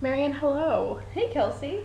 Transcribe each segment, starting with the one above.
Marianne, hello. Hey, Kelsey.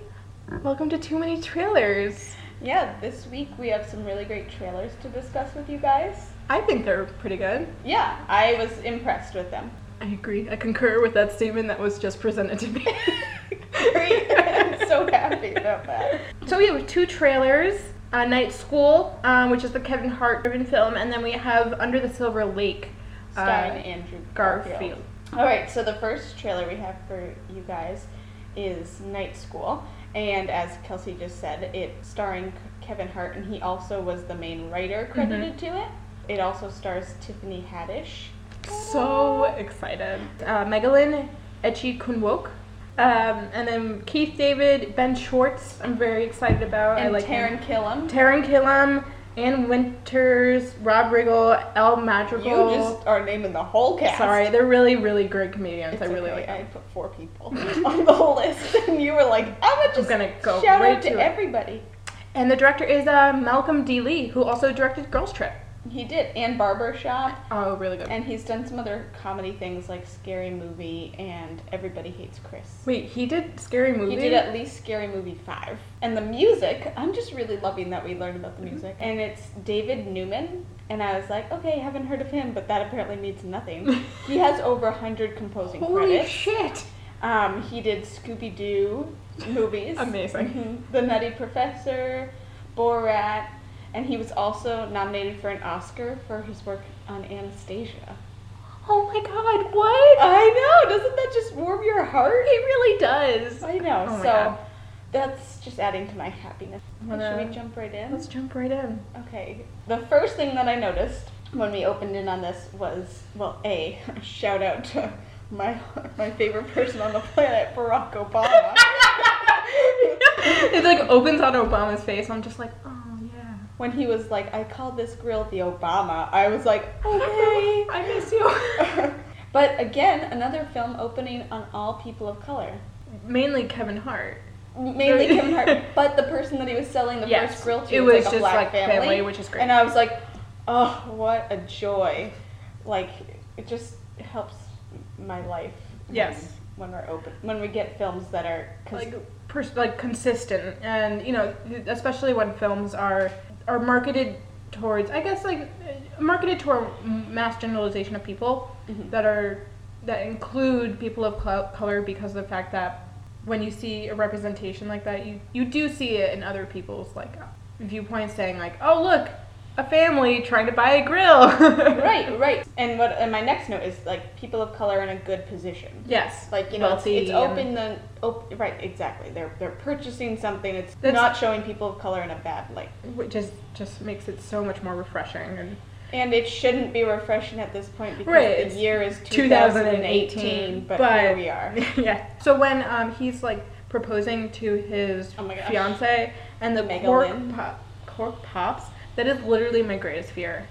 Welcome to Too Many Trailers. Yeah, this week we have some really great trailers to discuss with you guys. I think they're pretty good. Yeah, I was impressed with them. I agree. I concur with that statement that was just presented to me. Great. I'm so happy about that. So we have two trailers. Uh, Night School, um, which is the Kevin Hart driven film, and then we have Under the Silver Lake, uh, Starring Andrew Garfield. Garfield. All right, so the first trailer we have for you guys is Night School. And as Kelsey just said, it's starring Kevin Hart, and he also was the main writer credited to it. It also stars Tiffany Haddish. So excited. Uh, Megalyn Echikunwoke. Um, and then Keith David, Ben Schwartz, I'm very excited about. I And like Taran. Killam. Taran Killam, Anne Winters, Rob Riggle, Al Madrigal. You just are naming the whole cast. Sorry, they're really, really great comedians. It's I really okay. like I put four people on the whole list, and you were like, "I'm gonna just gonna go shout right out to, to everybody." And the director is uh, Malcolm D. Lee, who also directed Girls Trip. He did, and Barbershop, Oh, really good. and he's done some other comedy things like Scary Movie and Everybody Hates Chris. Wait, he did Scary Movie? He did at least Scary Movie 5. And the music, I'm just really loving that we learned about the music. And it's David Newman. And I was like, okay, haven't heard of him, but that apparently means nothing. he has over 100 composing Holy credits. shit! Um, he did Scooby Doo movies. Amazing. Mhm. The Nutty Professor, Borat, and he was also nominated for an Oscar for his work on Anastasia. Oh my god, what? I know, doesn't that just warm your heart? It really does. I know. Oh so God. that's just adding to my happiness. Wanna- Should we jump right in? Let's jump right in. Okay. The first thing that I noticed when we opened in on this was well, a shout out to my my favorite person on the planet, Barack Obama. it like opens on Obama's face. I'm just like, oh. When he was like, I called this grill the Obama, I was like, okay. I miss you. but again, another film opening on all people of color. Mainly Kevin Hart. Mainly Kevin Hart, but the person that he was selling the Yes, first grill to it was, was like a just, black like, family, family, which is great. And I was like, oh, what a joy! Like it just helps my life. when- Yes. When we're open, when we get films that are 'cause- like pers- like consistent and you know especially when films are are marketed towards i guess like marketed toward mass generalization of people Mhm. that are that include people of color because of the fact that when you see a representation like that you you do see it in other people's like viewpoints saying like oh look a family trying to buy a grill right, right. And what and my next note is like people of color in a good position. yes Like you know, it's, it's open the op- right exactly. They're they're purchasing something. It's not showing people of color in a bad light. which just just makes it so much more refreshing and And it shouldn't be refreshing at this point because Right, the year is 2018, 2018, but, but- here we are. yeah. So when um, he's like proposing to his Oh fiance and the Megalyn. cork, pop, cork pops, that is literally my greatest fear.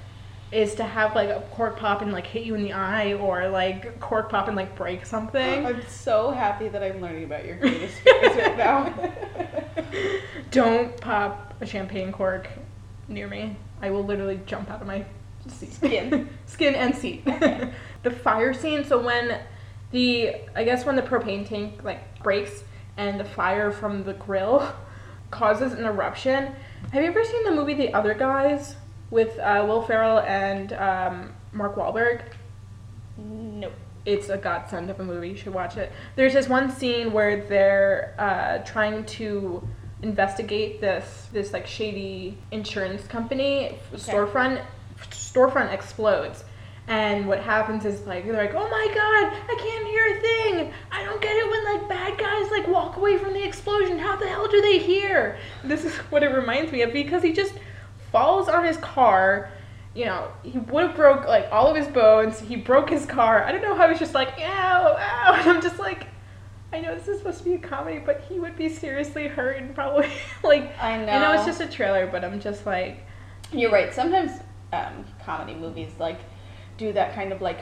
Is to have like a cork pop and like hit you in the eye or like cork pop and like break something. I'm so happy that I'm learning about your greatest fears right now. Don't pop a champagne cork near me. I will literally jump out of my seat. Skin. Skin and seat. The fire scene, so when the I guess when the propane tank like breaks and the fire from the grill causes an eruption. Have you ever seen the movie The Other Guys with uh, Will Ferrell and um, Mark Wahlberg? nope. it's a godsend of a movie. You should watch it. There's this one scene where they're uh, trying to investigate this this like shady insurance company storefront. Storefront explodes, and what happens is like they're like, "Oh my god, I can't hear a thing. I don't get walk away from the explosion. How the hell do they hear?" This is what it reminds me of because he just falls on his car you know, he would have broke like all of his bones. He broke his car. I don't know how he's just like, ow, ow. And I'm just like, I know this is supposed to be a comedy, but he would be seriously hurt and probably like. I know. I know it's just a trailer, but I'm just like, You're right. Sometimes um, comedy movies like do that kind of like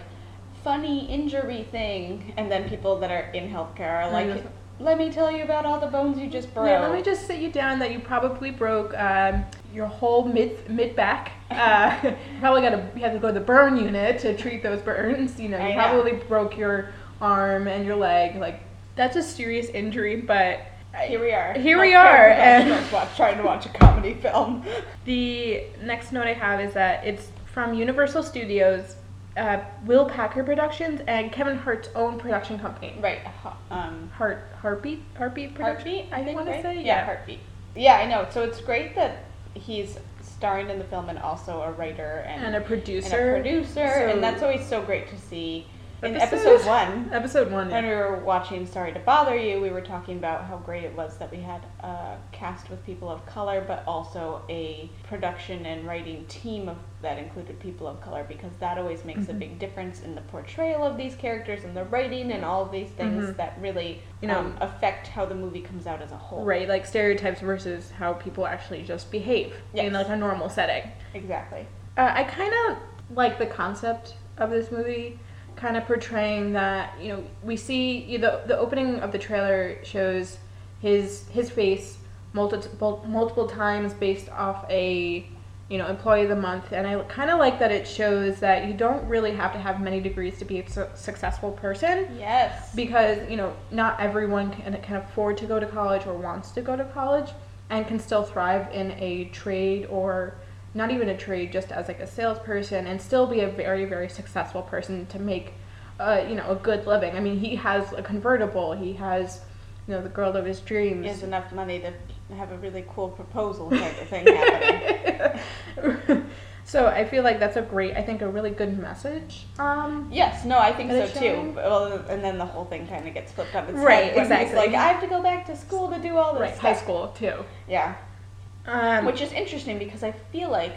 funny injury thing, and then people that are in healthcare are like, yes. "Let me tell you about all the bones you just broke." yeah, let me just sit you down that you probably broke um, your whole mid mid back. Uh, probably got to you had to go to the burn unit to treat those burns. You know, I you know. probably broke your arm and your leg. Like, That's a serious injury, but Here we are. Here we are, and- watch, trying to watch a comedy film. The next note I have is that it's from Universal Studios, uh, Will Packer Productions, and Kevin Hart's own production company. Right. ho- Um, Heart Heartbeat Heartbeat Production. Heartbeat, I, I think, want to say yeah, Heartbeat. Yeah, I know. So it's great that he's starring in the film and also a writer and, and a and producer. a producer, So- and that's always so great to see. In Episode- one, Episode one. when we were watching Sorry to Bother You, we were talking about how great it was that we had a cast with people of color, but also a production and writing team of, that included people of color, because that always makes Mhm. a big difference in the portrayal of these characters and the writing and all of these things Mhm. that really You know- um, affect how the movie comes out as a whole. Right, like stereotypes versus how people actually just behave Yes. in like a normal setting. Exactly. Uh, I kind of like the concept of this movie, kind of portraying that you know we see you know, the the opening of the trailer shows his his face multiple multiple times based off a you know employee of the month, and I kind of like that it shows that you don't really have to have many degrees to be a su- successful person Yes. because you know not everyone can, can afford to go to college or wants to go to college and can still thrive in a trade or not even a trade just as like a salesperson and still be a very very successful person to make uh, you know a good living i mean he has a convertible he has you know the girl of his dreams He has enough money to have a really cool proposal type of thing happening. so i feel like that's a great i think a really good message um Yes, no, I think so they too. Well, and then the whole thing kind of gets flipped up. its Right, he's exactly. like, I have to go back to school to do all this right stuff. high school too Yeah, um which is interesting because I feel like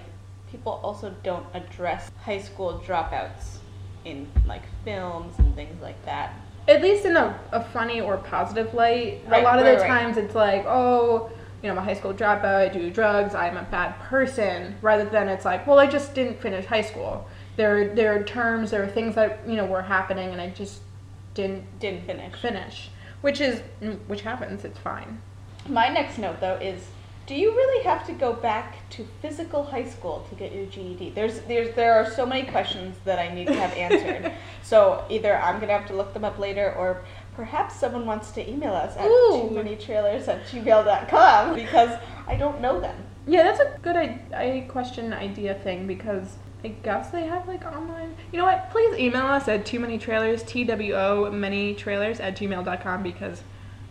people also don't address high school dropouts in like films and things like that. at least in a, a funny or positive light. Right, a lot of right, the right. times it's like, oh, you know, I'm a high school dropout, I do drugs, I'm a bad person, rather than it's like, well, I just didn't finish high school. There, there are terms, there are things that you know were happening, and I just didn't Didn't finish. finish, which is which happens. It's fine. My next note though is do you really have to go back to physical high school to get your GED? There's there's there are so many questions that I need to have answered. so either I'm gonna have to look them up later or perhaps someone wants to email us at Ooh. too many trailers at gmail.com because I don't know them. Yeah, that's a good I, I question idea thing because I guess they have like online. You know what? Please email us at too many trailers, T W O many trailers at gmail.com because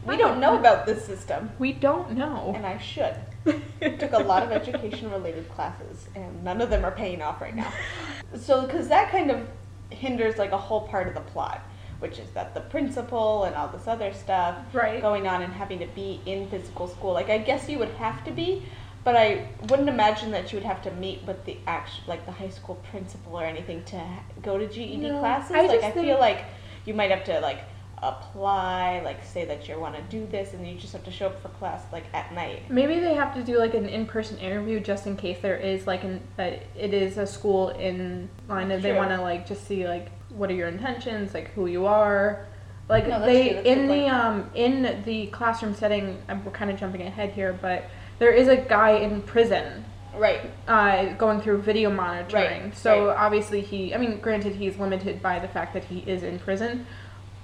We don't know about this system. We don't know. And I should. took a lot of education related classes and none of them are paying off right now so because that kind of hinders like a whole part of the plot which is that the principal and all this other stuff Right. going on and having to be in physical school like i guess you would have to be but i wouldn't imagine that you would have to meet with the actual like the high school principal or anything to ha- go to ged No, classes I like just i think- feel like you might have to like apply like say that you want to do this and you just have to show up for class like at night Maybe they have to do like an in-person interview just in case there is like an uh, it is a school in line and they want to like just see like what are your intentions, like who you are. Like No, they true, that's a in the point. um in the classroom setting, we're kind of jumping ahead here, but there is a guy in prison right uh, going through video monitoring. Right, So right. obviously he, I mean, granted he's limited by the fact that he is in prison.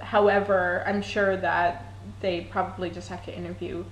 However, I'm sure that they probably just have to interview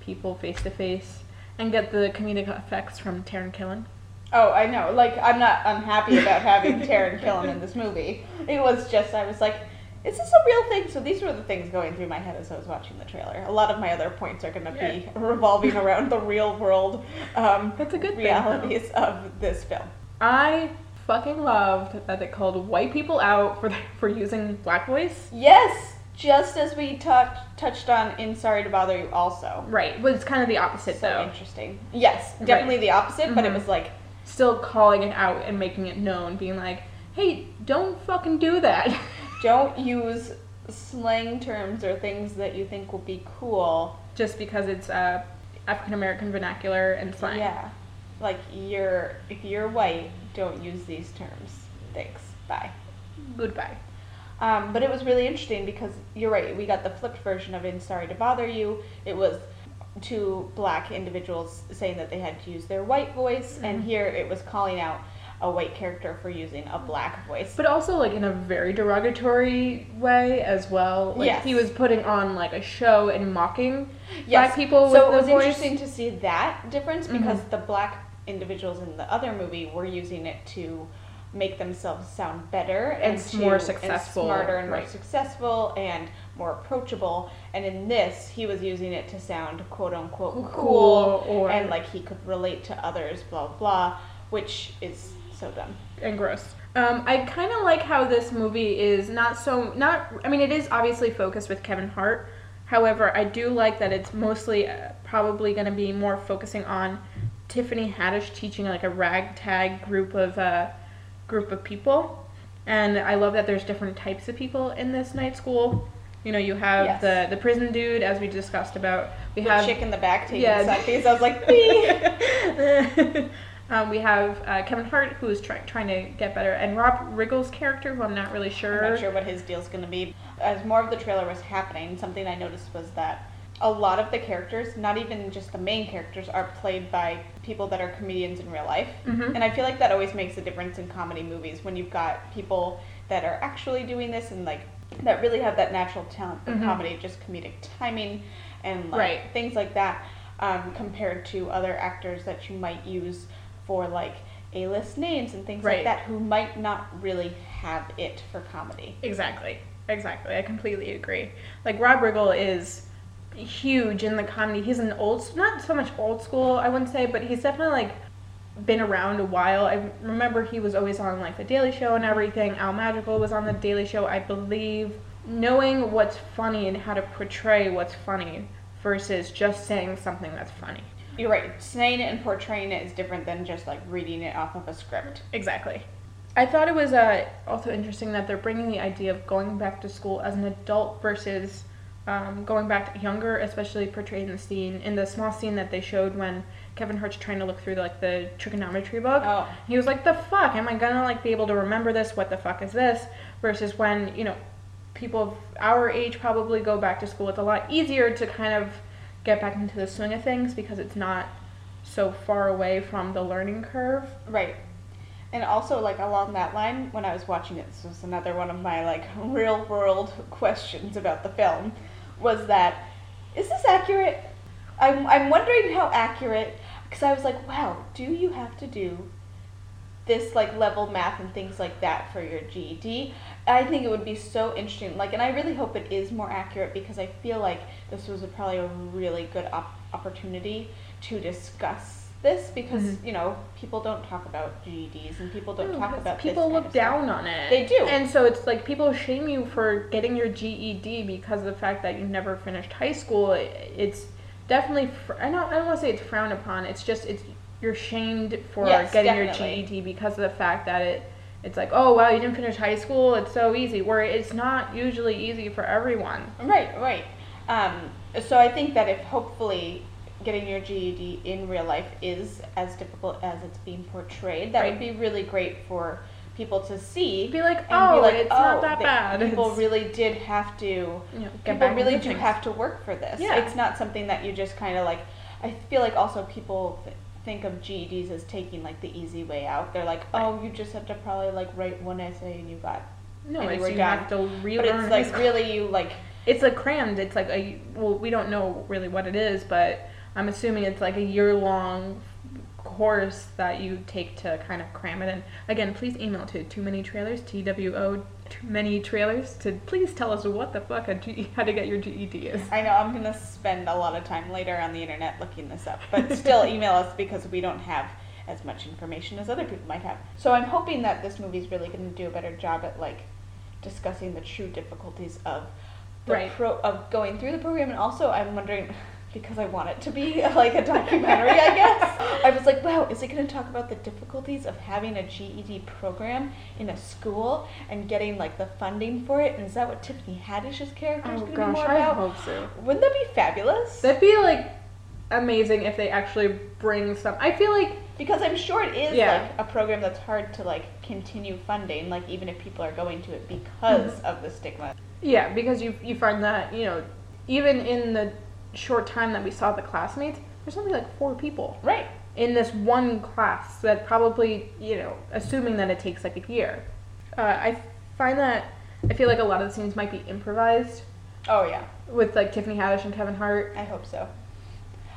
people face to face and get the comedic effects from Taran Killam. Oh, I know. Like, I'm not unhappy about having Taran Killam in this movie. It was just, I was like, is this a real thing? So these were the things going through my head as I was watching the trailer. A lot of my other points are going to be revolving around the real world um, That's a good thing, realities of this film. I fucking loved that they called white people out for for using black voice. Yes, just as we talked touched on in Sorry to Bother You also. Right, it's kind of the opposite So though. interesting. Yes, definitely the opposite, but it Mhm. was like, Still calling it out and making it known, being like, "Hey, don't fucking do that." don't use slang terms or things that you think will be cool just because it's uh, African American vernacular and slang. Yeah. Like you're if you're white, don't use these terms. Thanks. Bye. Goodbye. Um, but it was really interesting because you're right. We got the flipped version of "In Sorry to Bother You." It was two black individuals saying that they had to use their white voice, and Mhm. here it was calling out a white character for using a black voice. But also like in a very derogatory way as well. Like Yes. he was putting on like a show and mocking Yes. black people so with it was voice. interesting to see that difference because Mhm. the black individuals in the other movie were using it to make themselves sound better and, And to, more and successful, smarter and more successful and more approachable and in this he was using it to sound quote unquote cool, Cool, or- and like he could relate to others blah blah blah which is so dumb and gross. Um, I kind of like how this movie is not so not. I mean, it is obviously focused with Kevin Hart. However, I do like that it's mostly uh, probably going to be more focusing on Tiffany Haddish teaching like a ragtag group of uh, group of people, and I love that there's different types of people in this night school. You know, you have Yes. the the prison dude, as we discussed about. We the have chick in the back taking Yeah. selfies I was like um, we have uh, Kevin Hart, who is trying trying to get better, and Rob Riggle's character, who I'm not really sure. I'm not sure what his deal's going to be. As more of the trailer was happening, something I noticed was that a lot of the characters, not even just the main characters, are played by people that are comedians in real life. Mhm. And I feel like that always makes a difference in comedy movies when you've got people that are actually doing this and like that really have that natural talent for Mhm. comedy, just comedic timing and like Right. things like that, um, compared to other actors that you might use for like A-list names and things Right. like that who might not really have it for comedy. Exactly. Exactly. I completely agree. Like Rob Riggle is huge in the comedy. He's an old, not so much old school, I wouldn't say, but he's definitely like been around a while. I remember he was always on like the Daily Show and everything. Al Madrigal was on the Daily Show, I believe. Knowing what's funny and how to portray what's funny versus just saying something that's funny. You're right. Saying it and portraying it is different than just like reading it off of a script. Exactly. I thought it was uh, also interesting that they're bringing the idea of going back to school as an adult versus um, going back younger, especially portraying the scene in the small scene that they showed when Kevin Hart's trying to look through like the trigonometry book. Oh. He was like, "The fuck? Am I gonna like be able to remember this? What the fuck is this?" Versus when you know people of our age probably go back to school, it's a lot easier to kind of get back into the swing of things because it's not so far away from the learning curve. Right. And also, like along that line, when I was watching it, this was another one of my like real world questions about the film, was that is this accurate? I'm I'm wondering how accurate because I was like, wow, do you have to do this like level math and things like that for your GED? I think it would be so interesting. Like, and I really hope it is more accurate because I feel like this was a, probably a really good op- opportunity to discuss this because Mhm. you know people don't talk about GEDs and people don't No, talk about people look down on it. They do. and so it's like people shame you for getting your GED because of the fact that you never finished high school. It's definitely fr- I don't I don't want to say it's frowned upon. It's just it's you're shamed for Yes, getting definitely. your GED because of the fact that it it's like oh wow you didn't finish high school it's so easy where it's not usually easy for everyone. Right, right. Um, so I think that if hopefully getting your GED in real life is as difficult as it's being portrayed, that Right. would be really great for people to see. Be like, "Oh, it's not oh, that bad." People It's- really did have to. You know, get People back really do things. have to work for this. Yeah. It's not something that you just kind of like. I feel like also people th- think of GEDs as taking like the easy way out. They're like, oh, you just have to probably like write one essay and you got. No, it's you done. have to relearn. But it's like really you like It's a crammed. It's like a well, we don't know really what it is, but I'm assuming it's like a year long course that you take to kind of cram it in. Again, please email to too many trailers, T W O too many trailers to please tell us what the fuck a G- how to get your GED is. I know I'm gonna spend a lot of time later on the internet looking this up, but still email us because we don't have as much information as other people might have. So I'm hoping that this movie's really gonna do a better job at like discussing the true difficulties of the Right. pro of going through the program, and also I'm wondering. Because I want it to be like a documentary, I guess. I was like, wow, is it going to talk about the difficulties of having a GED program in a school and getting like the funding for it? And is that what Tiffany Haddish's character is Oh going to be gosh, more I about? hope so. Wouldn't that be fabulous? That'd be like amazing if they actually bring some. I feel like because I'm sure it is Yeah. like a program that's hard to like continue funding, like even if people are going to it because Mm-hmm. of the stigma. Yeah, because you you find that you know, even in the short time that we saw the classmates, there's only like four people. Right. in this one class that probably, you know, assuming that it takes like a year. Uh, I find that I feel like a lot of the scenes might be improvised Oh yeah, with like Tiffany Haddish and Kevin Hart. I hope so.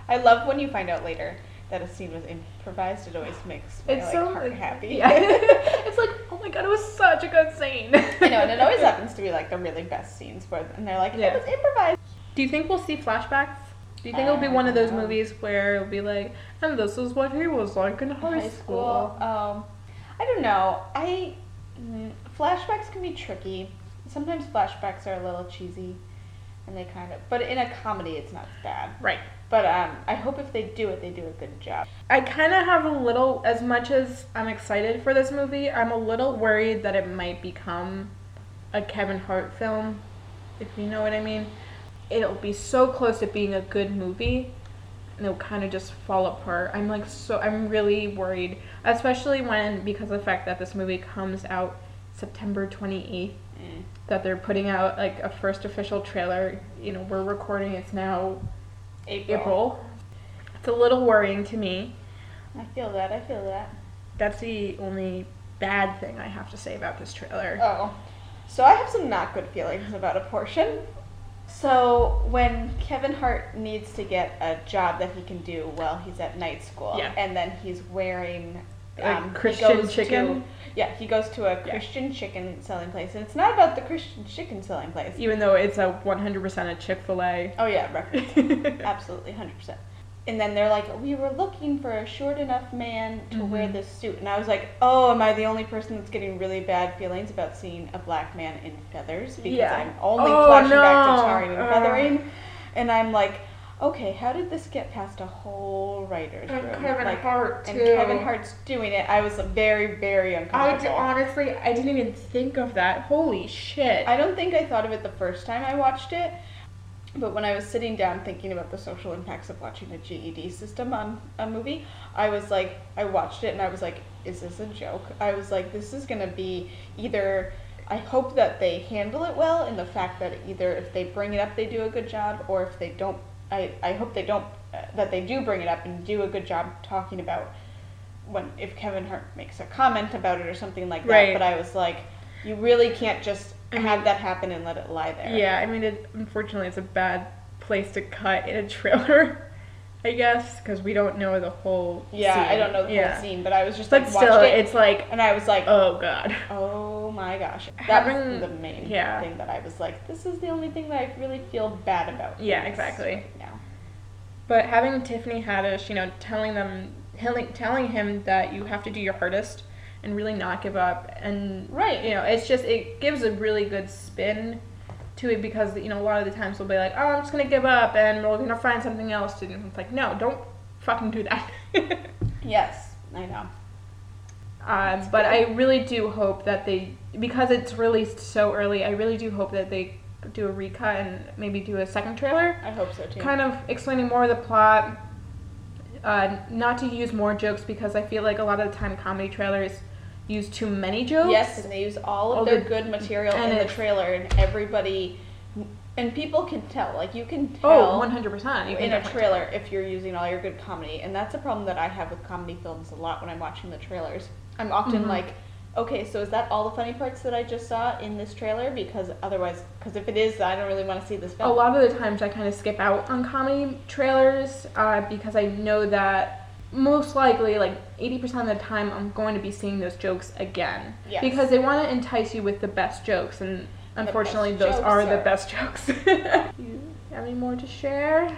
I love when you find out later that a scene was improvised. It always makes my It's like, so heart happy. Yeah. it's like, oh my god, it was such a good scene. I know, and it always happens to be like the really best scenes for them. and they're like, Yeah. it was improvised. Do you think we'll see flashbacks? Do you think it'll be one of those Um, movies where it'll be like, and this is what he was like in high, school. Um, I don't know. I flashbacks can be tricky. Sometimes flashbacks are a little cheesy, and they kind of. But in a comedy, it's not bad. Right. But um, I hope if they do it, they do a good job. I kind of have a little, as much as I'm excited for this movie, I'm a little worried that it might become a Kevin Hart film, if you know what I mean. It'll be so close to being a good movie, and it'll kind of just fall apart. I'm like, so, I'm really worried, especially when, because of the fact that this movie comes out September 28th, Mm. that they're putting out like a first official trailer. You know, we're recording, it's now April. April. It's a little worrying to me. I feel that. I feel that. That's the only bad thing I have to say about this trailer. Oh, so I have some not good feelings about a portion. So when Kevin Hart needs to get a job that he can do while he's at night school, Yeah. and then he's wearing um, Christian chicken? To, yeah, he goes to a Yeah. Christian chicken selling place, and it's not about the Christian chicken selling place. Even though it's a 100% a Chick fil A. Oh yeah, reference. Absolutely, hundred percent. And then they're like, we were looking for a short enough man to wear Mhm. this suit, and I was like, oh, am I the only person that's getting really bad feelings about seeing a black man in feathers? Because Yeah. I'm only Oh, flashing back to no. tarring and feathering, and I'm like, okay, how did this get past a whole writer's And room? Kevin like, Hart, and. Kevin Hart's doing it. I was very, very I d- uncomfortable. honestly, I didn't even think of that. Holy shit. I don't think I thought of it the first time I watched it, but when I was sitting down thinking about the social impacts of watching a GED system on a movie, I was like, I watched it and I was like, is this a joke? I was like, this is gonna be either. I hope that they handle it well in the fact that either if they bring it up, they do a good job, or if they don't, I, I hope they don't, uh, that they do bring it up and do a good job talking about when, if Kevin Hart makes a comment about it or something like that. Right. But I was like, you really can't just I have that happen and let it lie there. Yeah, I mean, it, unfortunately, it's a bad place to cut in a trailer, I guess, because we don't know the whole Yeah, I don't know the yeah. whole scene, but I was just But like still, it, it's like, and I was like, oh god. oh my gosh, that Having- was the main yeah. thing that I was like, this is the only thing that I really feel bad about. Yeah, exactly. right now. But having Tiffany Haddish, you know, telling them, telling, telling him that you have to do your hardest and really not give up, and Right. you know, it's just it gives a really good spin to it because you know a lot of the times we'll be like, oh, I'm just gonna give up and we're gonna find something else to do. It's like, no, don't fucking do that. Yes, I know. um, but I really do hope that they, because it's released so early, I really do hope that they do a recut and maybe do a second trailer. I hope so too. kind of explaining more of the plot. Uh, not to use more jokes because I feel like a lot of the time comedy trailers use too many jokes. Yes, and they use all of All their the- good material in the trailer, and everybody, and people can tell. Like you can Oh, tell 100%. In a trailer if you're using all your good comedy, and that's a problem that I have with comedy films a lot when I'm watching the trailers. I'm often Mhm. like, okay, so is that all the funny parts that I just saw in this trailer? Because otherwise, because if it is, I don't really want to see this A lot of the times I kind of skip out on comedy trailers uh, because I know that most likely, like 80% of the time, I'm going to be seeing those jokes again. Yes. Because they want to entice you with the best jokes, and unfortunately, those are the best jokes. you have any more to share?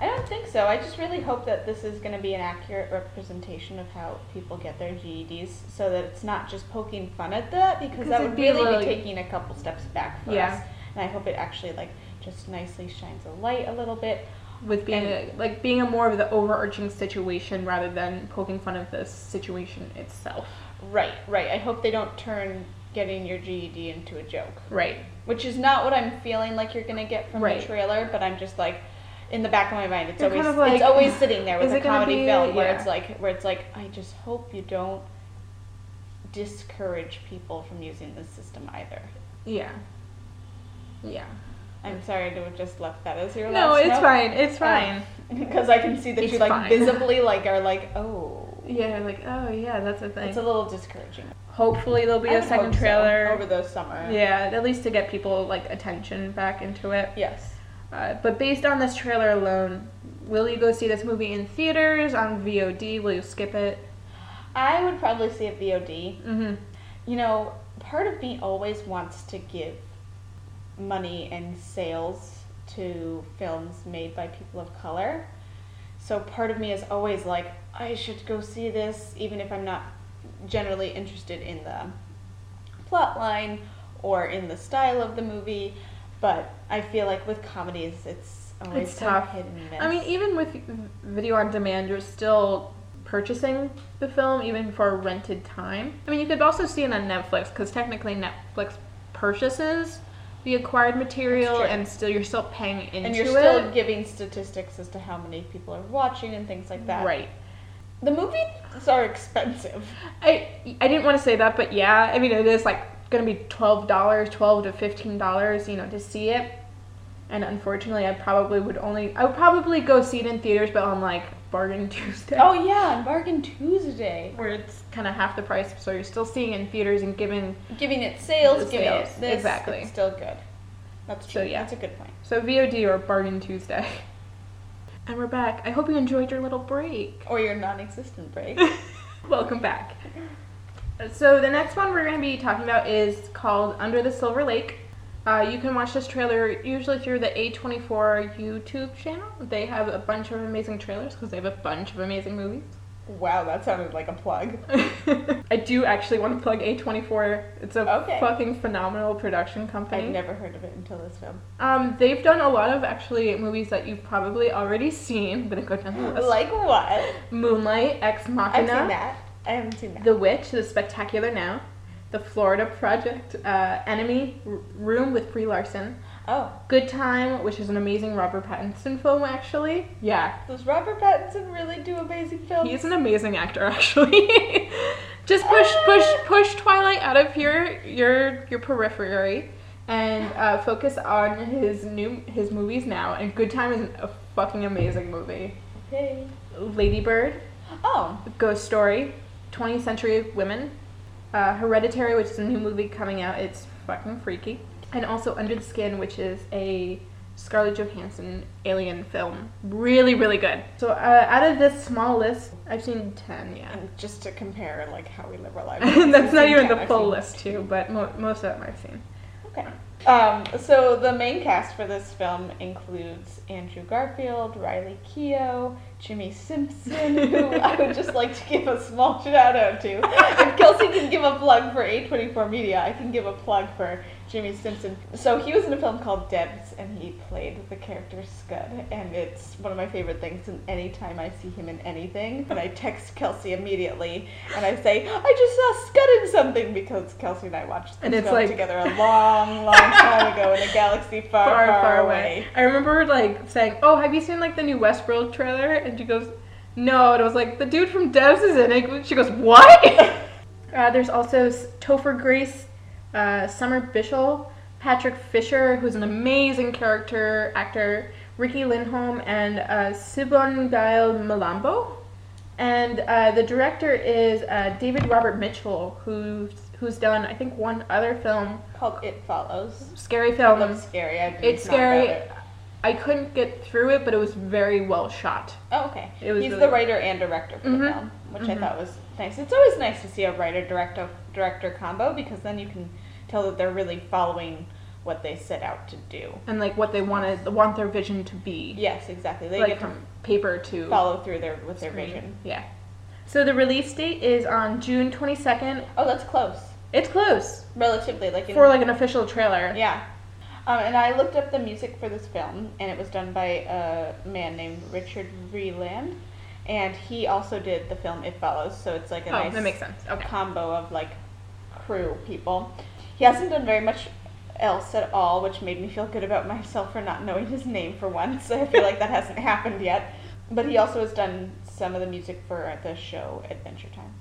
I don't think so. I just really hope that this is going to be an accurate representation of how people get their GEDs, so that it's not just poking fun at that, because, Because that it'd be really little- be taking a couple steps back for Yeah. us. And I hope it actually like just nicely shines a light a little bit. With being And- a, like being a more of the overarching situation rather than poking fun of the situation itself. Right, right. I hope they don't turn getting your GED into a joke, Right. which is not what I'm feeling like you're gonna get from Right. the trailer. But I'm just like, in the back of my mind, it's You're always kind of like, it's always sitting there with a comedy be- film where it's like where it's like I just hope you don't discourage people from using this system either. Yeah. Yeah. I'm sorry to have just left that as your No, last No, it's note. fine. It's fine. Because I can see that It's you like fine. visibly like are like, oh, yeah, like oh yeah, that's a thing. it's a little discouraging. Hopefully there'll be I a second hope so, trailer. over the summer. Yeah, at least to get people like attention back into it. Yes. Uh, but based on this trailer alone, will you go see this movie in theaters on VOD? Will you skip it? I would probably see it VOD. Mm-hmm. You know, part of me always wants to give money and sales to films made by people of color. So part of me is always like, I should go see this, even if I'm not generally interested in the plot line or in the style of the movie. But I feel like with comedies, it's always It's tough. hit and miss. I mean, even with video on demand, you're still purchasing the film even for rented time. I mean, you could also see it on Netflix because technically Netflix purchases the acquired material, and still you're still paying into it. and you're still it. giving statistics as to how many people are watching and things like that. Right. The movies are expensive. I I didn't want to say that, but yeah, I mean it is like gonna be twelve dollars, twelve to fifteen dollars, you know, to see it. And unfortunately, I probably would only I would probably go see it in theaters, but on like Bargain Tuesday, Oh yeah, on Bargain Tuesday. where it's kind of half the price, so you're still seeing it in theaters and giving. Giving it sales, giving sales, it this, exactly. it's still good. That's So, true. yeah. That's a good point. So VOD or Bargain Tuesday. And we're back. I hope you enjoyed your little break. Or your non-existent break. Welcome back. So the next one we're going to be talking about is called Under the Silver Lake. Uh, you can watch this trailer usually through the A24 YouTube channel. They have a bunch of amazing trailers because they have a bunch of amazing movies. wow, that sounded like a plug. I do actually want to plug A24. It's a Okay. fucking phenomenal production company. I'd never heard of it until this film. Um, they've done a lot of actually movies that you've probably already seen. Go down the list. Like what? Moonlight, Ex Machina. I've seen that. I haven't seen that. The Witch, The Spectacular Now, The Florida Project, uh, Enemy, R- Room with Brie Larson, oh, Good Time, which is an amazing Robert Pattinson film, actually. Yeah, does Robert Pattinson really do amazing films? he's an amazing actor, actually. Just push, push, push Twilight out of your your your periphery, and uh, focus on his new his movies now. And Good Time is a fucking amazing movie. okay. Lady Bird, Oh, Ghost Story, 20th Century Women, uh, Hereditary, which is a new movie coming out. It's fucking freaky. And also Under the Skin, which is a Scarlett Johansson alien film. Really, really good. So uh, out of this small list, I've seen 10, yeah. and just to compare, like how we live our lives. That's not even 10, the full list, too, but mo- most of them I've seen. Okay. Um, so the main cast for this film includes Andrew Garfield, Riley Keough, Jimmi Simpson, who I would just like to give a small shout out to. If Kelsey can give a plug for A24 Media, I can give a plug for Jimmi Simpson. So he was in a film called Debs, and he played the character Scud, and it's one of my favorite things. And anytime I see him in anything, and I text Kelsey immediately, and I say, "I just saw Scud in something," because Kelsey and I watched this film like- together a long, long time ago in a galaxy far, far, far, away. I remember like saying, "Oh, have you seen like the new Westworld trailer?" And she goes, "No." And I was like, "The dude from Devs is in it." She goes, "What?" uh, there's also Topher Grace, uh, Summer Bishil, Patrick Fischer, who's an amazing character actor, Riki Lindhome, and uh, Sibongile Mlambo. And uh, the director is uh, David Robert Mitchell, who's who's done I think one other film, Called It Follows. scary film. looks scary. It's scary. it. I couldn't get through it, but it was very well shot. Oh, okay. It was He's really the writer and director for the Mhm. film, which Mhm. I thought was nice. It's always nice to see a writer director director combo because then you can tell that they're really following what they set out to do. And like what they wanted, want their vision to be, Yes, exactly. They like get to from paper to follow through their with their vision. Yeah. So the release date is on June twenty second. Oh, that's close. It's close Relatively, like in, for like an official trailer. Yeah. Um, and I looked up the music for this film, and it was done by a man named Richard Vreeland, and he also did the film It Follows. So it's like a Oh, nice that makes sense. Okay. combo of like crew people. He hasn't done very much else at all, which made me feel good about myself for not knowing his name for once. I feel like that hasn't happened yet. But he also has done some of the music for the show Adventure Time.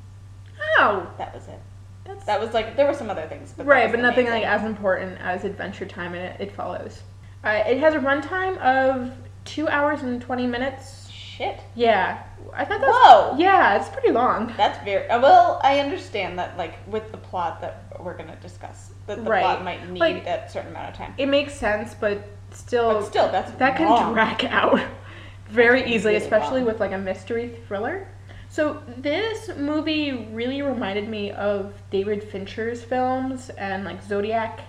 Oh, That was it. that's That was like there were some other things, but right, but nothing like as important as Adventure Time, and it, it follows. Uh, it has a runtime of two hours and twenty minutes. Shit. Yeah, I thought that's Whoa. yeah, it's pretty long. That's very uh, well. I understand that, like with the plot that we're gonna discuss, that the Right. plot might need Like- a certain amount of time. It makes sense, but still, But still, that's that can drag out very That's easily, really especially long. with like a mystery thriller. So this movie really reminded me of David Fincher's films and like Zodiac.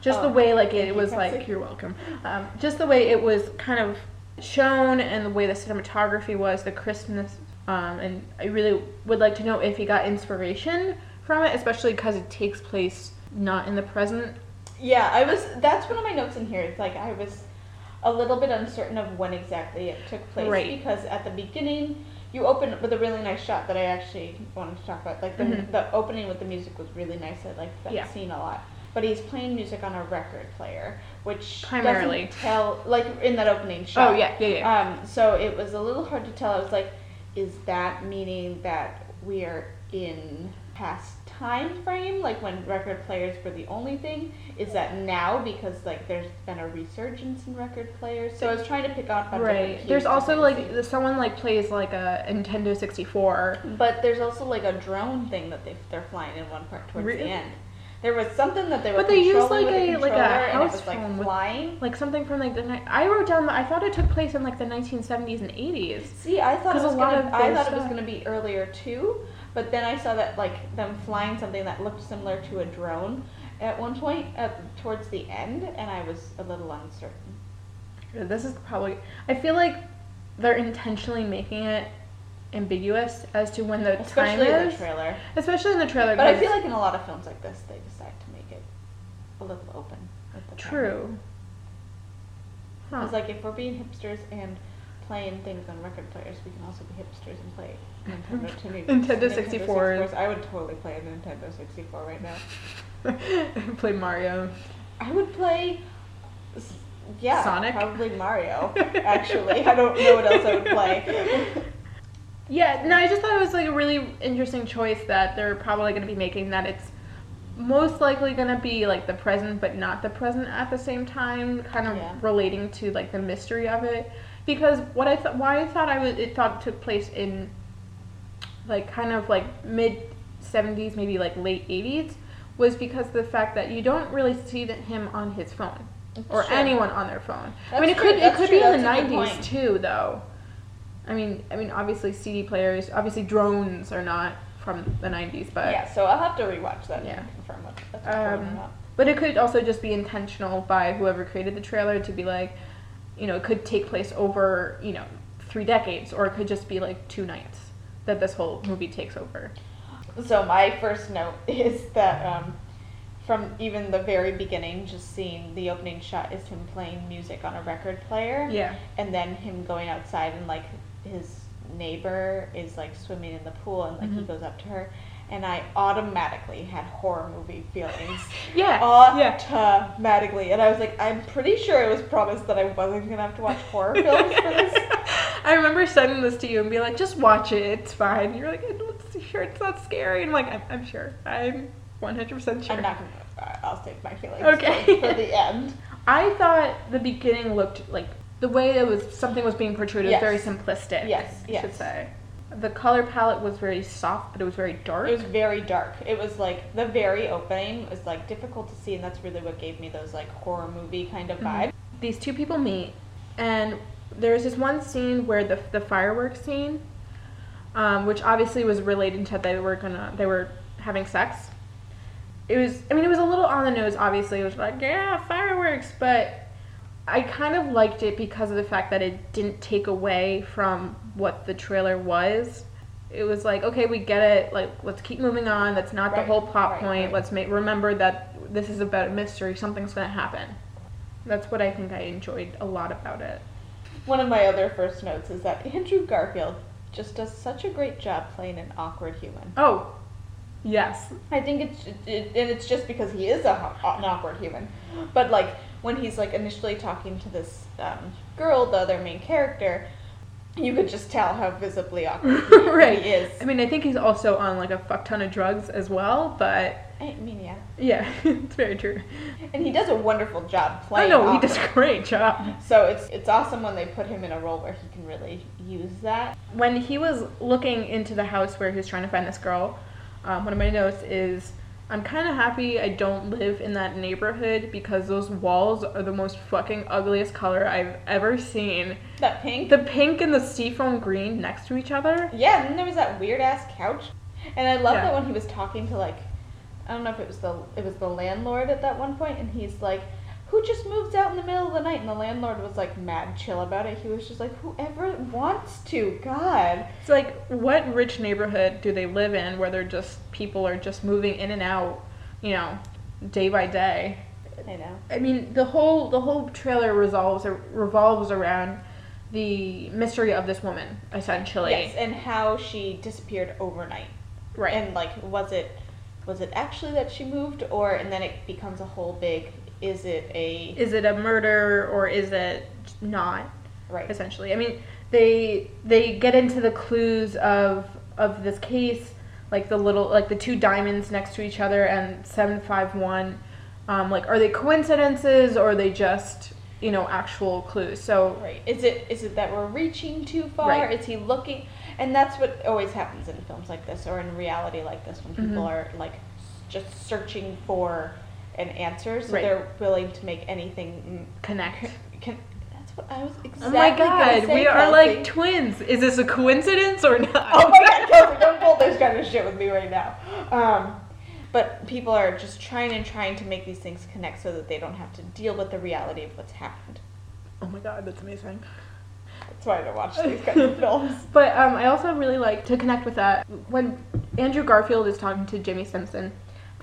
Just the Oh, way like thank it was like you're welcome. Um, just the way it was kind of shown and the way the cinematography was, the crispness. Um, and I really would like to know if he got inspiration from it, especially because it takes place not in the present. Yeah, I was. That's one of my notes in here. It's like I was a little bit uncertain of when exactly it took place Right. because at the beginning you open with a really nice shot that I actually wanted to talk about. Like the Mhm. the opening with the music was really nice. I liked that Yeah. scene a lot. But he's playing music on a record player, which Primarily. tell like in that opening shot. Oh yeah, yeah, yeah. Um, so it was a little hard to tell. I was like, is that meaning that we are in past time frame, like when record players were the only thing? Is that now because like there's been a resurgence in record players? So I was trying to pick up on Right. There's also like the- someone like plays like a Nintendo 64. but there's also like a drone thing that they they're flying in one part towards the end. There was something that they were But they used, like, a- like a and it house was like phone with- flying. Like something from like the ni- I wrote down that I thought it took place in like the 1970s and 80s. See, I thought it was gonna. I thought it was gonna be earlier too, but then I saw that like them flying something that looked similar to a drone at one point at towards the end, and I was a little uncertain. This is probably I feel like they're intentionally making it ambiguous as to when the Especially time in is. the trailer. Especially in the trailer. But I feel like in a lot of films like this, they decide to make it a little open. With the time. true. Huh. Because like if we're being hipsters and playing things on record players, we can also be hipsters and play Nintendo, to Nintendo 64s. 64s. I would totally play a Nintendo 64 right now. Play Mario. I would play. Yeah, Sonic? Probably Mario. Actually, I don't know what else I would play. Yeah, no, I just thought it was like a really interesting choice that they're probably going to be making. That it's most likely going to be like the present, but not the present at the same time, kind of Yeah. relating to like the mystery of it. Because what I thought, why I thought I was, it thought it took place in like kind of like mid '70s, maybe like late '80s, was because of the fact that you don't really see him on his phone or Sure. anyone on their phone. I mean, it true, could it that's could true, be in the that's a good '90s point. too, though. I mean, I mean, obviously CD players, obviously drones are not from the '90s, but yeah, so I'll have to rewatch that Yeah. and confirm what that's um, Um, about. but it could also just be intentional by whoever created the trailer to be like, you know, it could take place over you know three decades, or it could just be like two nights that this whole movie takes over. So my first note is that um, from even the very beginning, just seeing the opening shot is him playing music on a record player. Yeah. and then him going outside and like his neighbor is like swimming in the pool and like he Mhm. goes up to her and I automatically had horror movie feelings. Yeah. yeah. Automatically. And I was like, I'm pretty sure it was promised that I wasn't gonna have to watch horror films for this. I remember sending this to you and being like, just watch it, it's fine. And you're like, "I'm sure it's not scary. And I'm like, I'm, I'm sure. I'm 100% sure. I'm not gonna I'll save my feelings Okay. for, for the end. I thought the beginning looked like the way it was something was being portrayed was very simplistic. Yes, I should say. The color palette was very soft, but it was very dark. It was very dark. It was like the very opening was like difficult to see and that's really what gave me those like horror movie kind of vibe. These two people meet, and there's this one scene where the the fireworks scene, um, which obviously was related to they were gonna they were having sex. It was I mean it was a little on the nose. Obviously, it was like yeah fireworks, but I kind of liked it because of the fact that it didn't take away from what the trailer was. It was like, okay, we get it. Like, let's keep moving on. That's not the whole plot right, point. right. Let's make remember that this is about a mystery. Something's gonna happen. That's what I think I enjoyed a lot about it. One of my other first notes is that Andrew Garfield just does such a great job playing an awkward human. Oh, yes. I think it's it, and it's just because he is a, an awkward human. But like when he's like initially talking to this um, girl, the other main character, you could just tell how visibly awkward right. he is. I mean, I think he's also on like a fuck ton of drugs as well, but I mean, yeah. yeah, it's very true. And he does a wonderful job playing. I know he does a great job. So it's it's awesome when they put him in a role where he can really use that. When he was looking into the house where he was trying to find this girl, um, one of my notes is, "I'm kind of happy I don't live in that neighborhood because those walls are the most fucking ugliest color I've ever seen. That pink. The pink and the seafoam green next to each other." yeah, and then there was that weird ass couch. And I love Yeah. that when he was talking to like I don't know if it was the it was the landlord at that one point and he's like who just moves out in the middle of the night and the landlord was like mad chill about it. He was just like whoever wants to. God. It's like, what rich neighborhood do they live in where they're just people are just moving in and out, you know, day by day? I know. I mean, the whole the whole trailer resolves revolves around the mystery of this woman, essentially. Yes, and how she disappeared overnight. Right. And like was it was it actually that she moved or and then it becomes a whole big is it a is it a murder or is it not? right. Essentially, I mean, they they get into the clues of of this case, like the little like the two diamonds next to each other and seven five one. Um, like, are they coincidences or are they just you know actual clues? So Right. Is it is it that we're reaching too far? Right. Is he looking? And that's what always happens in films like this or in reality like this when people Mhm. are like just searching for an answer, so Right. they're willing to make anything. connect. Can, that's what I was exactly. Oh my gonna god, say, we are Kelsey. like twins. Is this a coincidence or not? Oh my god, Kelsey, don't pull this kind of shit with me right now. Um, but people are just trying and trying to make these things connect so that they don't have to deal with the reality of what's happened. Oh my god, that's amazing. That's why I don't watch these kinds of films. But um, I also really like to connect with that when Andrew Garfield is talking to Jimmi Simpson.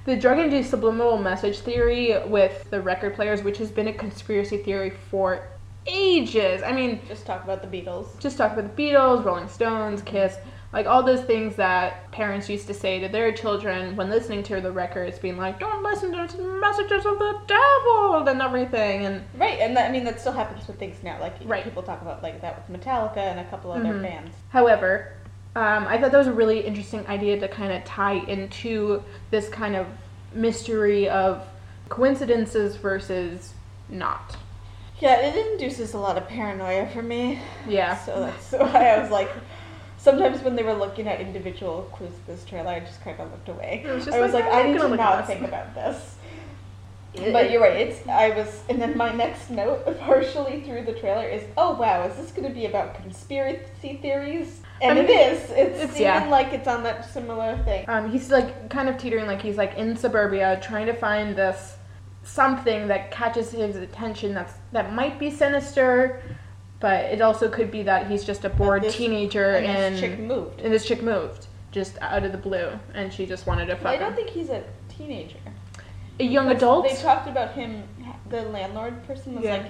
The drug induced subliminal message theory with the record players, which has been a conspiracy theory for ages. I mean, Just talk about the Beatles. just talk about the Beatles, Rolling Stones, Kiss, like all those things that parents used to say to their children when listening to the records, being like, "Don't listen to the messages of the devil" and everything. And Right, and that, I mean that still happens with things now. Like Right. people talk about like that with Metallica and a couple other Mhm. bands. However, um, I thought that was a really interesting idea to kind of tie into this kind of mystery of coincidences versus not. Yeah, it induces a lot of paranoia for me. Yeah. So that's why I was like, sometimes when they were looking at individual clues to this trailer, I just kind of looked away. Was I was like, like, I'm I need to not think about this. But you're right. It's I was, and then my next note, partially through the trailer, is oh wow, is this going to be about conspiracy theories? And I mean, it is. It's, it's- seeming yeah. like it's on that similar thing. Um, he's like kind of teetering like he's like in suburbia trying to find this something that catches his attention that's that might be sinister, but it also could be that he's just a bored this- teenager and and this chick moved. and this chick moved just out of the blue and she just wanted to fuck I don't him. think he's a teenager. A young adult. They talked about him. The landlord person was Yeah. like,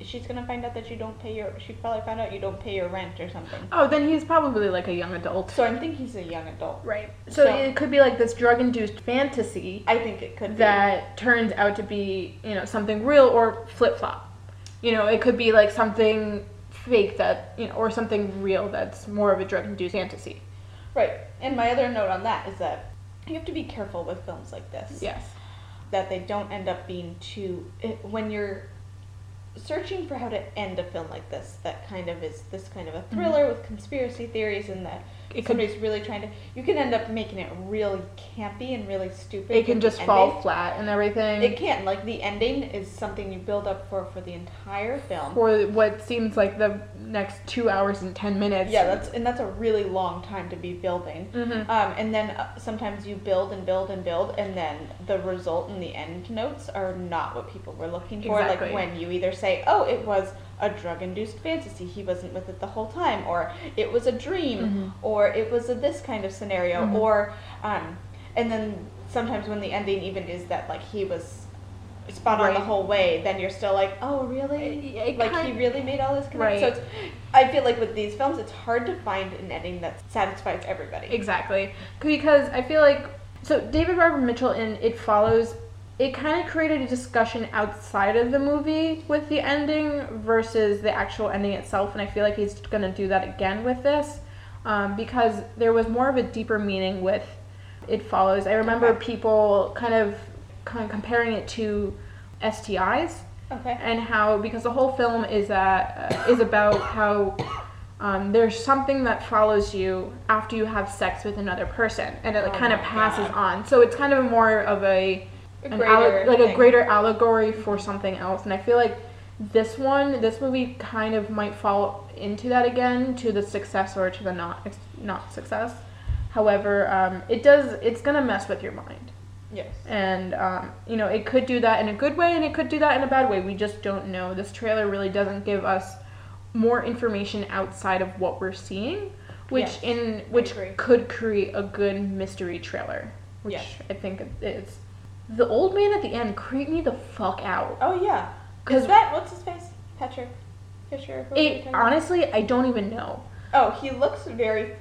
she's gonna find out that you don't pay your. She probably found out you don't pay your rent or something. Oh, then he's probably like a young adult. So I think he's a young adult. Right. So, So- it could be like this drug-induced fantasy I think it could that turns out to be, you know, something real or flip-flop. You know, it could be like something fake that, you know, or something real that's more of a drug-induced fantasy. right. And my other note on that is that you have to be careful with films like this. Yes. That they don't end up being too. It, when you're searching for how to end a film like this, that kind of is this kind of a thriller with conspiracy theories and that Mm-hmm. It could somebody's really trying to. You can end up making it really campy and really stupid. it can just fall ending. flat and everything. It can. Like the ending is something you build up for for the entire film. for what seems like the next 2 hours and 10 minutes. yeah, that's and that's a really long time to be building. Mhm. Um, and then uh, sometimes you build and build and build, and then the result and the end notes are not what people were looking for. Exactly. Like when you either say, "Oh, it was a drug-induced fantasy; he wasn't with it the whole time," or "It was a dream," Mhm. or "It was a this kind of scenario," Mhm. or um, and then sometimes when the ending even is that like he was spot on the whole way, then you're still like, "Oh, really?" It- it like he really made all this connect. Right. So it's, I feel like with these films, it's hard to find an ending that satisfies everybody. Exactly. Because I feel like so David Robert Mitchell in It Follows it kind of created a discussion outside of the movie with the ending versus the actual ending itself, and I feel like he's gonna do that again with this um, because there was more of a deeper meaning with it follows. I remember Okay. people kind of, kind of comparing it to STIs Okay. and how because the whole film is that uh, is about how um, there's something that follows you after you have sex with another person and it like, Oh kind of passes God. on so it's kind of more of A an alle- like a greater allegory for something else and i feel like this one this movie kind of might fall into that again to the success or to the not not success. However um, it does it's gonna mess with your mind. Yes. and um, you know it could do that in a good way and it could do that in a bad way. We just don't know. This trailer really doesn't give us more information outside of what we're seeing which Yes, in which could create a good mystery trailer which Yes. i think it is the old man at the end creeped me the fuck out Oh yeah. because Is that what's his face? Patrick Fischer. Who are you it honestly i don't even know Oh, he looks very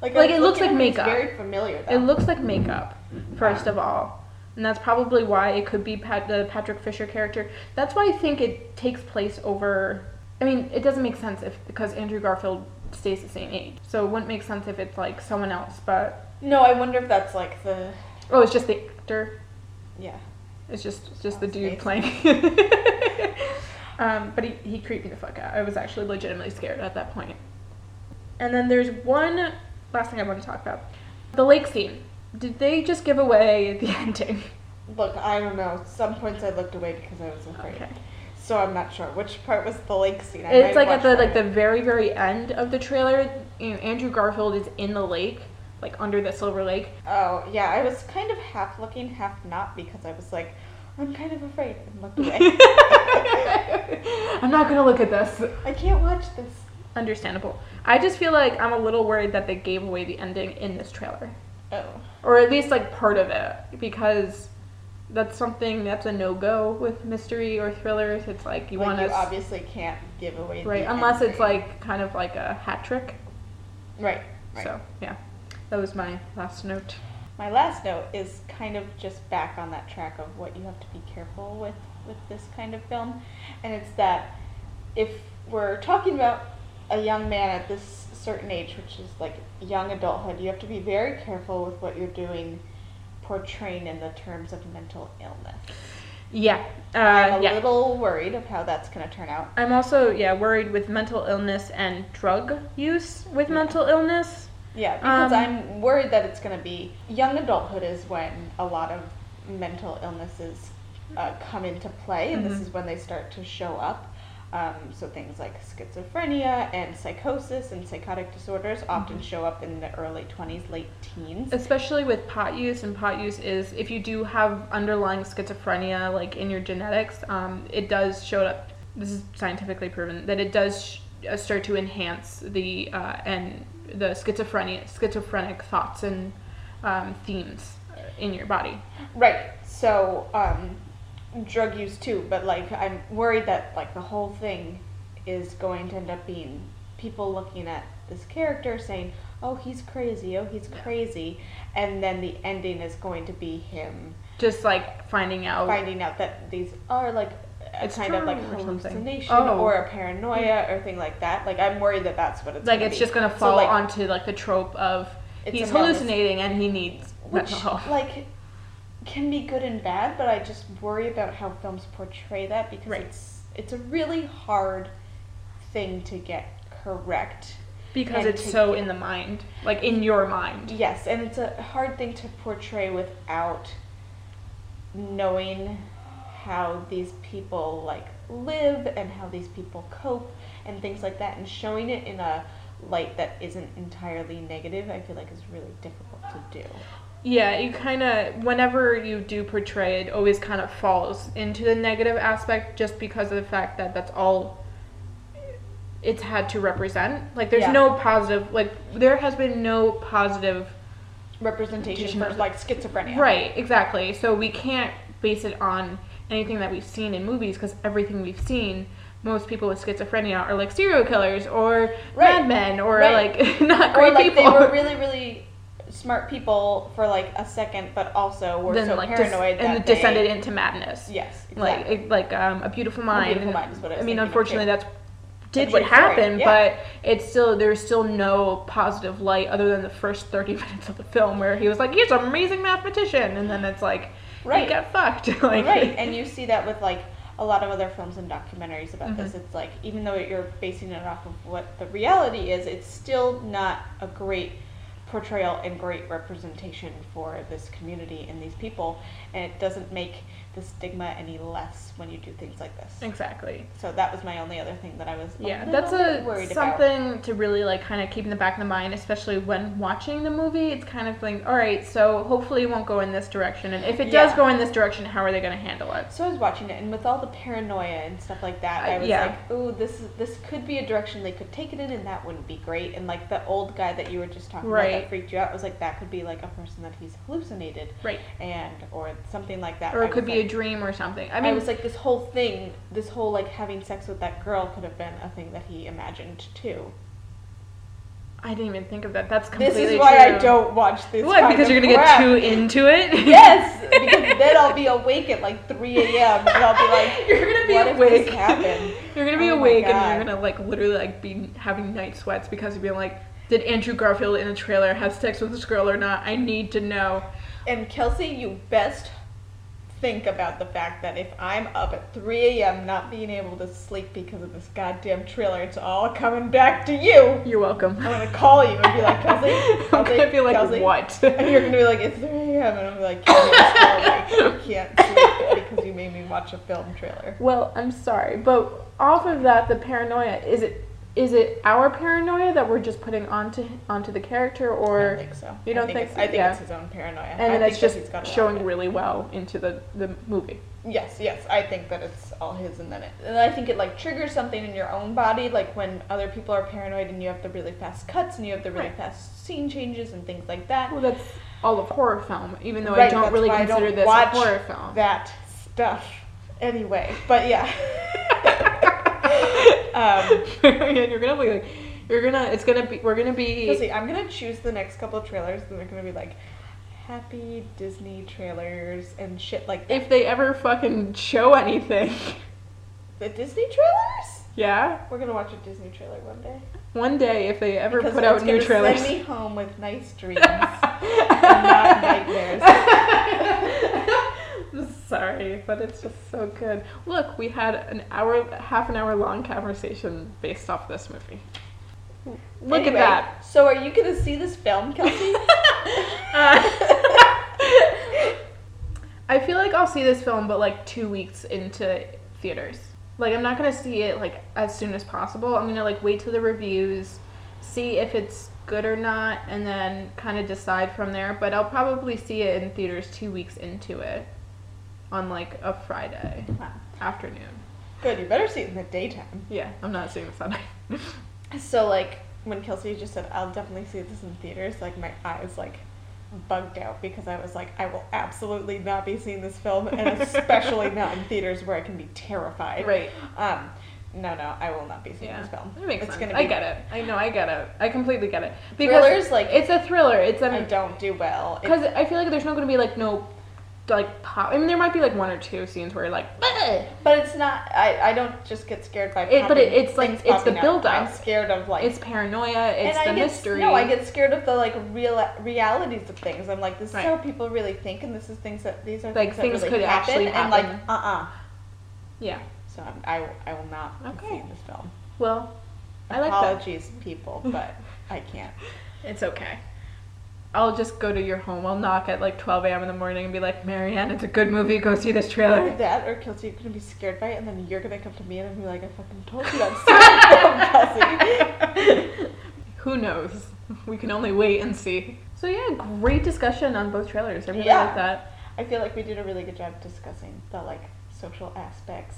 like Like, it looks like at him, he's makeup. Very familiar. Though. It looks like makeup, first of all. And that's probably why it could be Pat, the Patrick Fischer character. That's why I think it takes place over. I mean, it doesn't make sense if because Andrew Garfield stays the same age. So it wouldn't make sense if it's like someone else. But No, I wonder if that's like the oh, it's just the actor. Yeah. It's just just the dude playing. um, but he, he creeped me the fuck out. I was actually legitimately scared at that point. And then there's one last thing I want to talk about. The lake scene. Did they just give away the ending? Look, I don't know. Some points I looked away because I was afraid. Okay. So I'm not sure which part was the lake scene. I It's like at the like the very very end of the trailer. You know, Andrew Garfield is in the lake, like under the silver lake. Oh yeah, I was kind of half looking, half not because I was like, I'm kind of afraid and looked away. I'm not gonna look at this. I can't watch this. Understandable. I just feel like I'm a little worried that they gave away the ending in this trailer. Oh. or at least like part of it because that's something that's a no-go with mystery or thrillers it's like you like want to obviously can't give away the right unless it's like kind of like a hat trick right. Right. so yeah that was my last note My last note is kind of just back on that track of what you have to be careful with with this kind of film, and it's that if we're talking about a young man at this certain age, which is like young adulthood, you have to be very careful with what you're doing, portraying in the terms of mental illness. yeah I'm uh, a yeah little worried of how that's going to turn out. i'm also yeah worried with mental illness and drug use with Yeah. mental illness Yeah, because Um, I'm worried that it's going to be young adulthood is when a lot of mental illnesses uh, come into play, and this Mhm. is when they start to show up. Um, so things like schizophrenia and psychosis and psychotic disorders often Mm-hmm. show up in the early 20s, late teens. especially with pot use and pot use is if you do have underlying schizophrenia like in your genetics um, it does show up this is scientifically proven that it does sh- uh, start to enhance the uh, and the schizophrenia schizophrenic thoughts and um, themes in your body Right. So, um, drug use too, but like I'm worried that like the whole thing is going to end up being people looking at this character saying, "Oh, he's crazy. Oh, he's Yeah. crazy," and then the ending is going to be him just like finding out finding out that these are like a It's kind of like true or hallucination Oh. or a paranoia or thing like that. Like I'm worried that that's what it's like it's be. just gonna So, fall like, onto like the trope of It's he's hallucinating and he needs which like can be good and bad but i just worry about how films portray that because Right. it's it's a really hard thing to get correct because it's so get- in the mind like in your mind yes and it's a hard thing to portray without knowing how these people like live and how these people cope and things like that and showing it in a light that isn't entirely negative i feel like is really difficult to do Yeah, you kind of, whenever you do portray it, always kind of falls into the negative aspect just because of the fact that that's all it's had to represent. Like, there's Yeah. no positive, like, there has been no positive. representation for like schizophrenia Right, exactly. So we can't base it on anything that we've seen in movies because everything we've seen, most people with schizophrenia are like serial killers or Right. madmen or Right. like not or great like people. they were really really smart people for like a second, but also were then so like paranoid and that descended they, into madness. Yes, Like exactly. it, like um, a beautiful mind. Beautiful Mind is what I I mean, unfortunately, that's did A what happened, yeah. but it's still there's still no positive light other than the first thirty minutes of the film where he was like, "He's an amazing mathematician," and then it's like, Right. he got fucked. like, right, and you see that with like a lot of other films and documentaries about this. Mhm. It's like even though you're basing it off of what the reality is, it's still not a great portrayal and great representation for this community and these people, and it doesn't make the stigma any less when you do things like this. exactly. So that was my only other thing that I was Yeah, that's a worried about. something to really like kind of keep in the back of the mind, especially when watching the movie. It's kind of like, all right, so hopefully it won't go in this direction, and if it does Yeah. go in this direction, how are they going to handle it? So I was watching it, and with all the paranoia and stuff like that, I was yeah. like, ooh, this is this could be a direction they could take it in, and that wouldn't be great." And like the old guy that you were just talking about that freaked you out, was like, "That could be like a person that he's hallucinated, Right. and or something like that." Or it could be a dream or something. I I mean, was like, this whole thing, this whole like having sex with that girl could have been a thing that he imagined too. I didn't even think of that. That's completely This is why true. I don't watch this. What? Because you're gonna crap. get too into it. Yes, because then I'll be awake at like 3 a.m. and I'll be like, You're gonna be what awake. if this happened? You're gonna be Oh awake and you're gonna like literally like be having night sweats because you're being like, did Andrew Garfield in the trailer have sex with this girl or not? I need to know. And Kelsey, you best think about the fact that if I'm up at 3 a.m. not being able to sleep because of this goddamn trailer, it's all coming back to you. You're welcome. I'm gonna call you and be like, Kelsey, I'm gonna be like, Kelsey. what? And you're gonna be like, it's 3 a.m. And I'm like. I can't sleep because you made me watch a film trailer. Well, I'm sorry, but off of that, the paranoia is it is it our paranoia that we're just putting onto onto the character, I or don't think so. You don't I think, think so? I think Yeah. it's his own paranoia. and I then think it's just he's got a lot of showing really well into the the movie. Yes, yes, I think that it's all his, and then it, and I think it like triggers something in your own body, like when other people are paranoid and you have the really fast cuts and you have the really Right. fast scene changes and things like that. Well, that's all of horror film, even though I don't really why I consider don't this a horror film. That stuff, anyway. But yeah, um, and you're gonna be like, you're gonna, it's gonna be, we're gonna be. Kelsey, I'm gonna choose the next couple of trailers, and they're gonna be like happy Disney trailers and shit like that. if they ever fucking show anything, the Disney trailers. yeah, We're gonna watch a Disney trailer one day. one day if they ever Because put out new trailers. Send me home with nice dreams and not nightmares. Sorry, but it's just so good. Look, we had an hour, half an hour long conversation based off this movie. Look Anyway, at that. So, are you gonna see this film, Kelsey? Uh, I feel like I'll see this film, but like two weeks into theaters. Like I'm not gonna see it like as soon as possible. I'm gonna like wait till the reviews, see if it's good or not, and then kind of decide from there. But I'll probably see it in theaters two weeks into it, on like a Friday Wow. afternoon. Good. You better see it in the daytime. Yeah, I'm not seeing this on night. So, like when Kelsey just said, "I'll definitely see this in theaters," like my eyes like bugged out because I was like, I will absolutely not be seeing this film, and especially not in theaters where I can be terrified. right. Um. No, no, I will not be seeing Yeah, this film. that makes it's sense. Gonna I be, get it. I know. I get it. I completely get it. Because Thrillers, like- it's a thriller. It's I a don't do well. Because I feel like there's not going to be like no like pop. I mean, there might be like one or two scenes where you're like, "Ugh." But it's not. I, I don't just get scared by. It- but it- it's like- it's the up. build-up. I'm scared of like. it's paranoia. It's and I the get, mystery. No, I get scared of the like real realities of things. I'm like, this Right. is how people really think, and this is things that these are Like, things, that things really could happen, actually and like, happen. uh, uh yeah. So I'm, I, I will not Okay. seeing this film. Well, I like that. Apologies, people, but I can't. It's okay. I'll just go to your home. I'll knock at like 12 a.m. in the morning and be like, Marianne, it's a good movie. Go see this Either trailer. that, or Kelsey, you're gonna be scared by it, and then you're gonna come to me and be like, I fucking told you not to see the film, Kelsey. Who knows? We can only wait and see. So yeah, great discussion on both trailers. I really Yeah. like that. I feel like we did a really good job discussing the like social aspects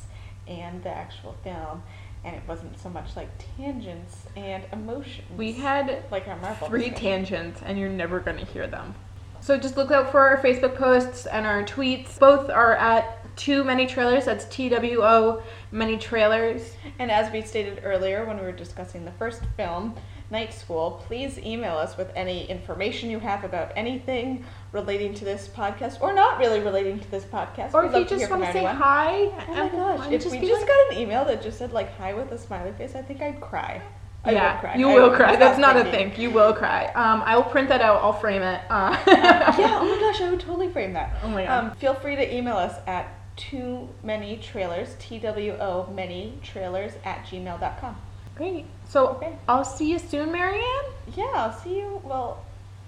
and the actual film, and it wasn't so much like tangents and emotions. We had like our Marvel three discussion. tangents, and you're never going to hear them. So just look out for our Facebook posts and our tweets. Both are at Two Many Trailers. That's T W O Many Trailers. And as we stated earlier when we were discussing the first film, Night School, please email us with any information you have about anything relating to this podcast or not really relating to this podcast. Or We'd if you love to hear just want to say anyone. hi. Oh my gosh, and if just we just like- got an email that just said like hi with a smiley face, I think I'd cry. I yeah, would cry. you I will cry. That's not a thing. You will cry. Um, I will print that out. I'll frame it. Uh, yeah, oh my gosh, I would totally frame that. Oh my God. Um, feel free to email us at two many trailers, T W O many trailers at gmail.com. Great. So Okay. I'll see you soon, Marianne. Yeah, I'll see you. Well,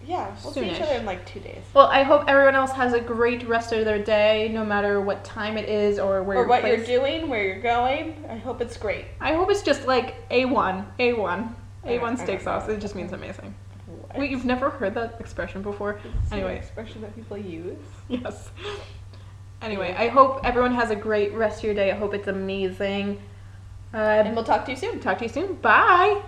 yeah, we'll see each other in like two days. Well, I hope everyone else has a great rest of their day, no matter what time it is or where Or what place. you're doing, where you're going. I hope it's great. I hope it's just like A one, A one, a one steak sauce. It just means amazing. What? Wait, you've never heard that expression before? It's an Anyway, expression that people use. yes. Anyway, I hope everyone has a great rest of your day. I hope it's amazing. Uh, And we'll talk to you soon. talk to you soon. Bye.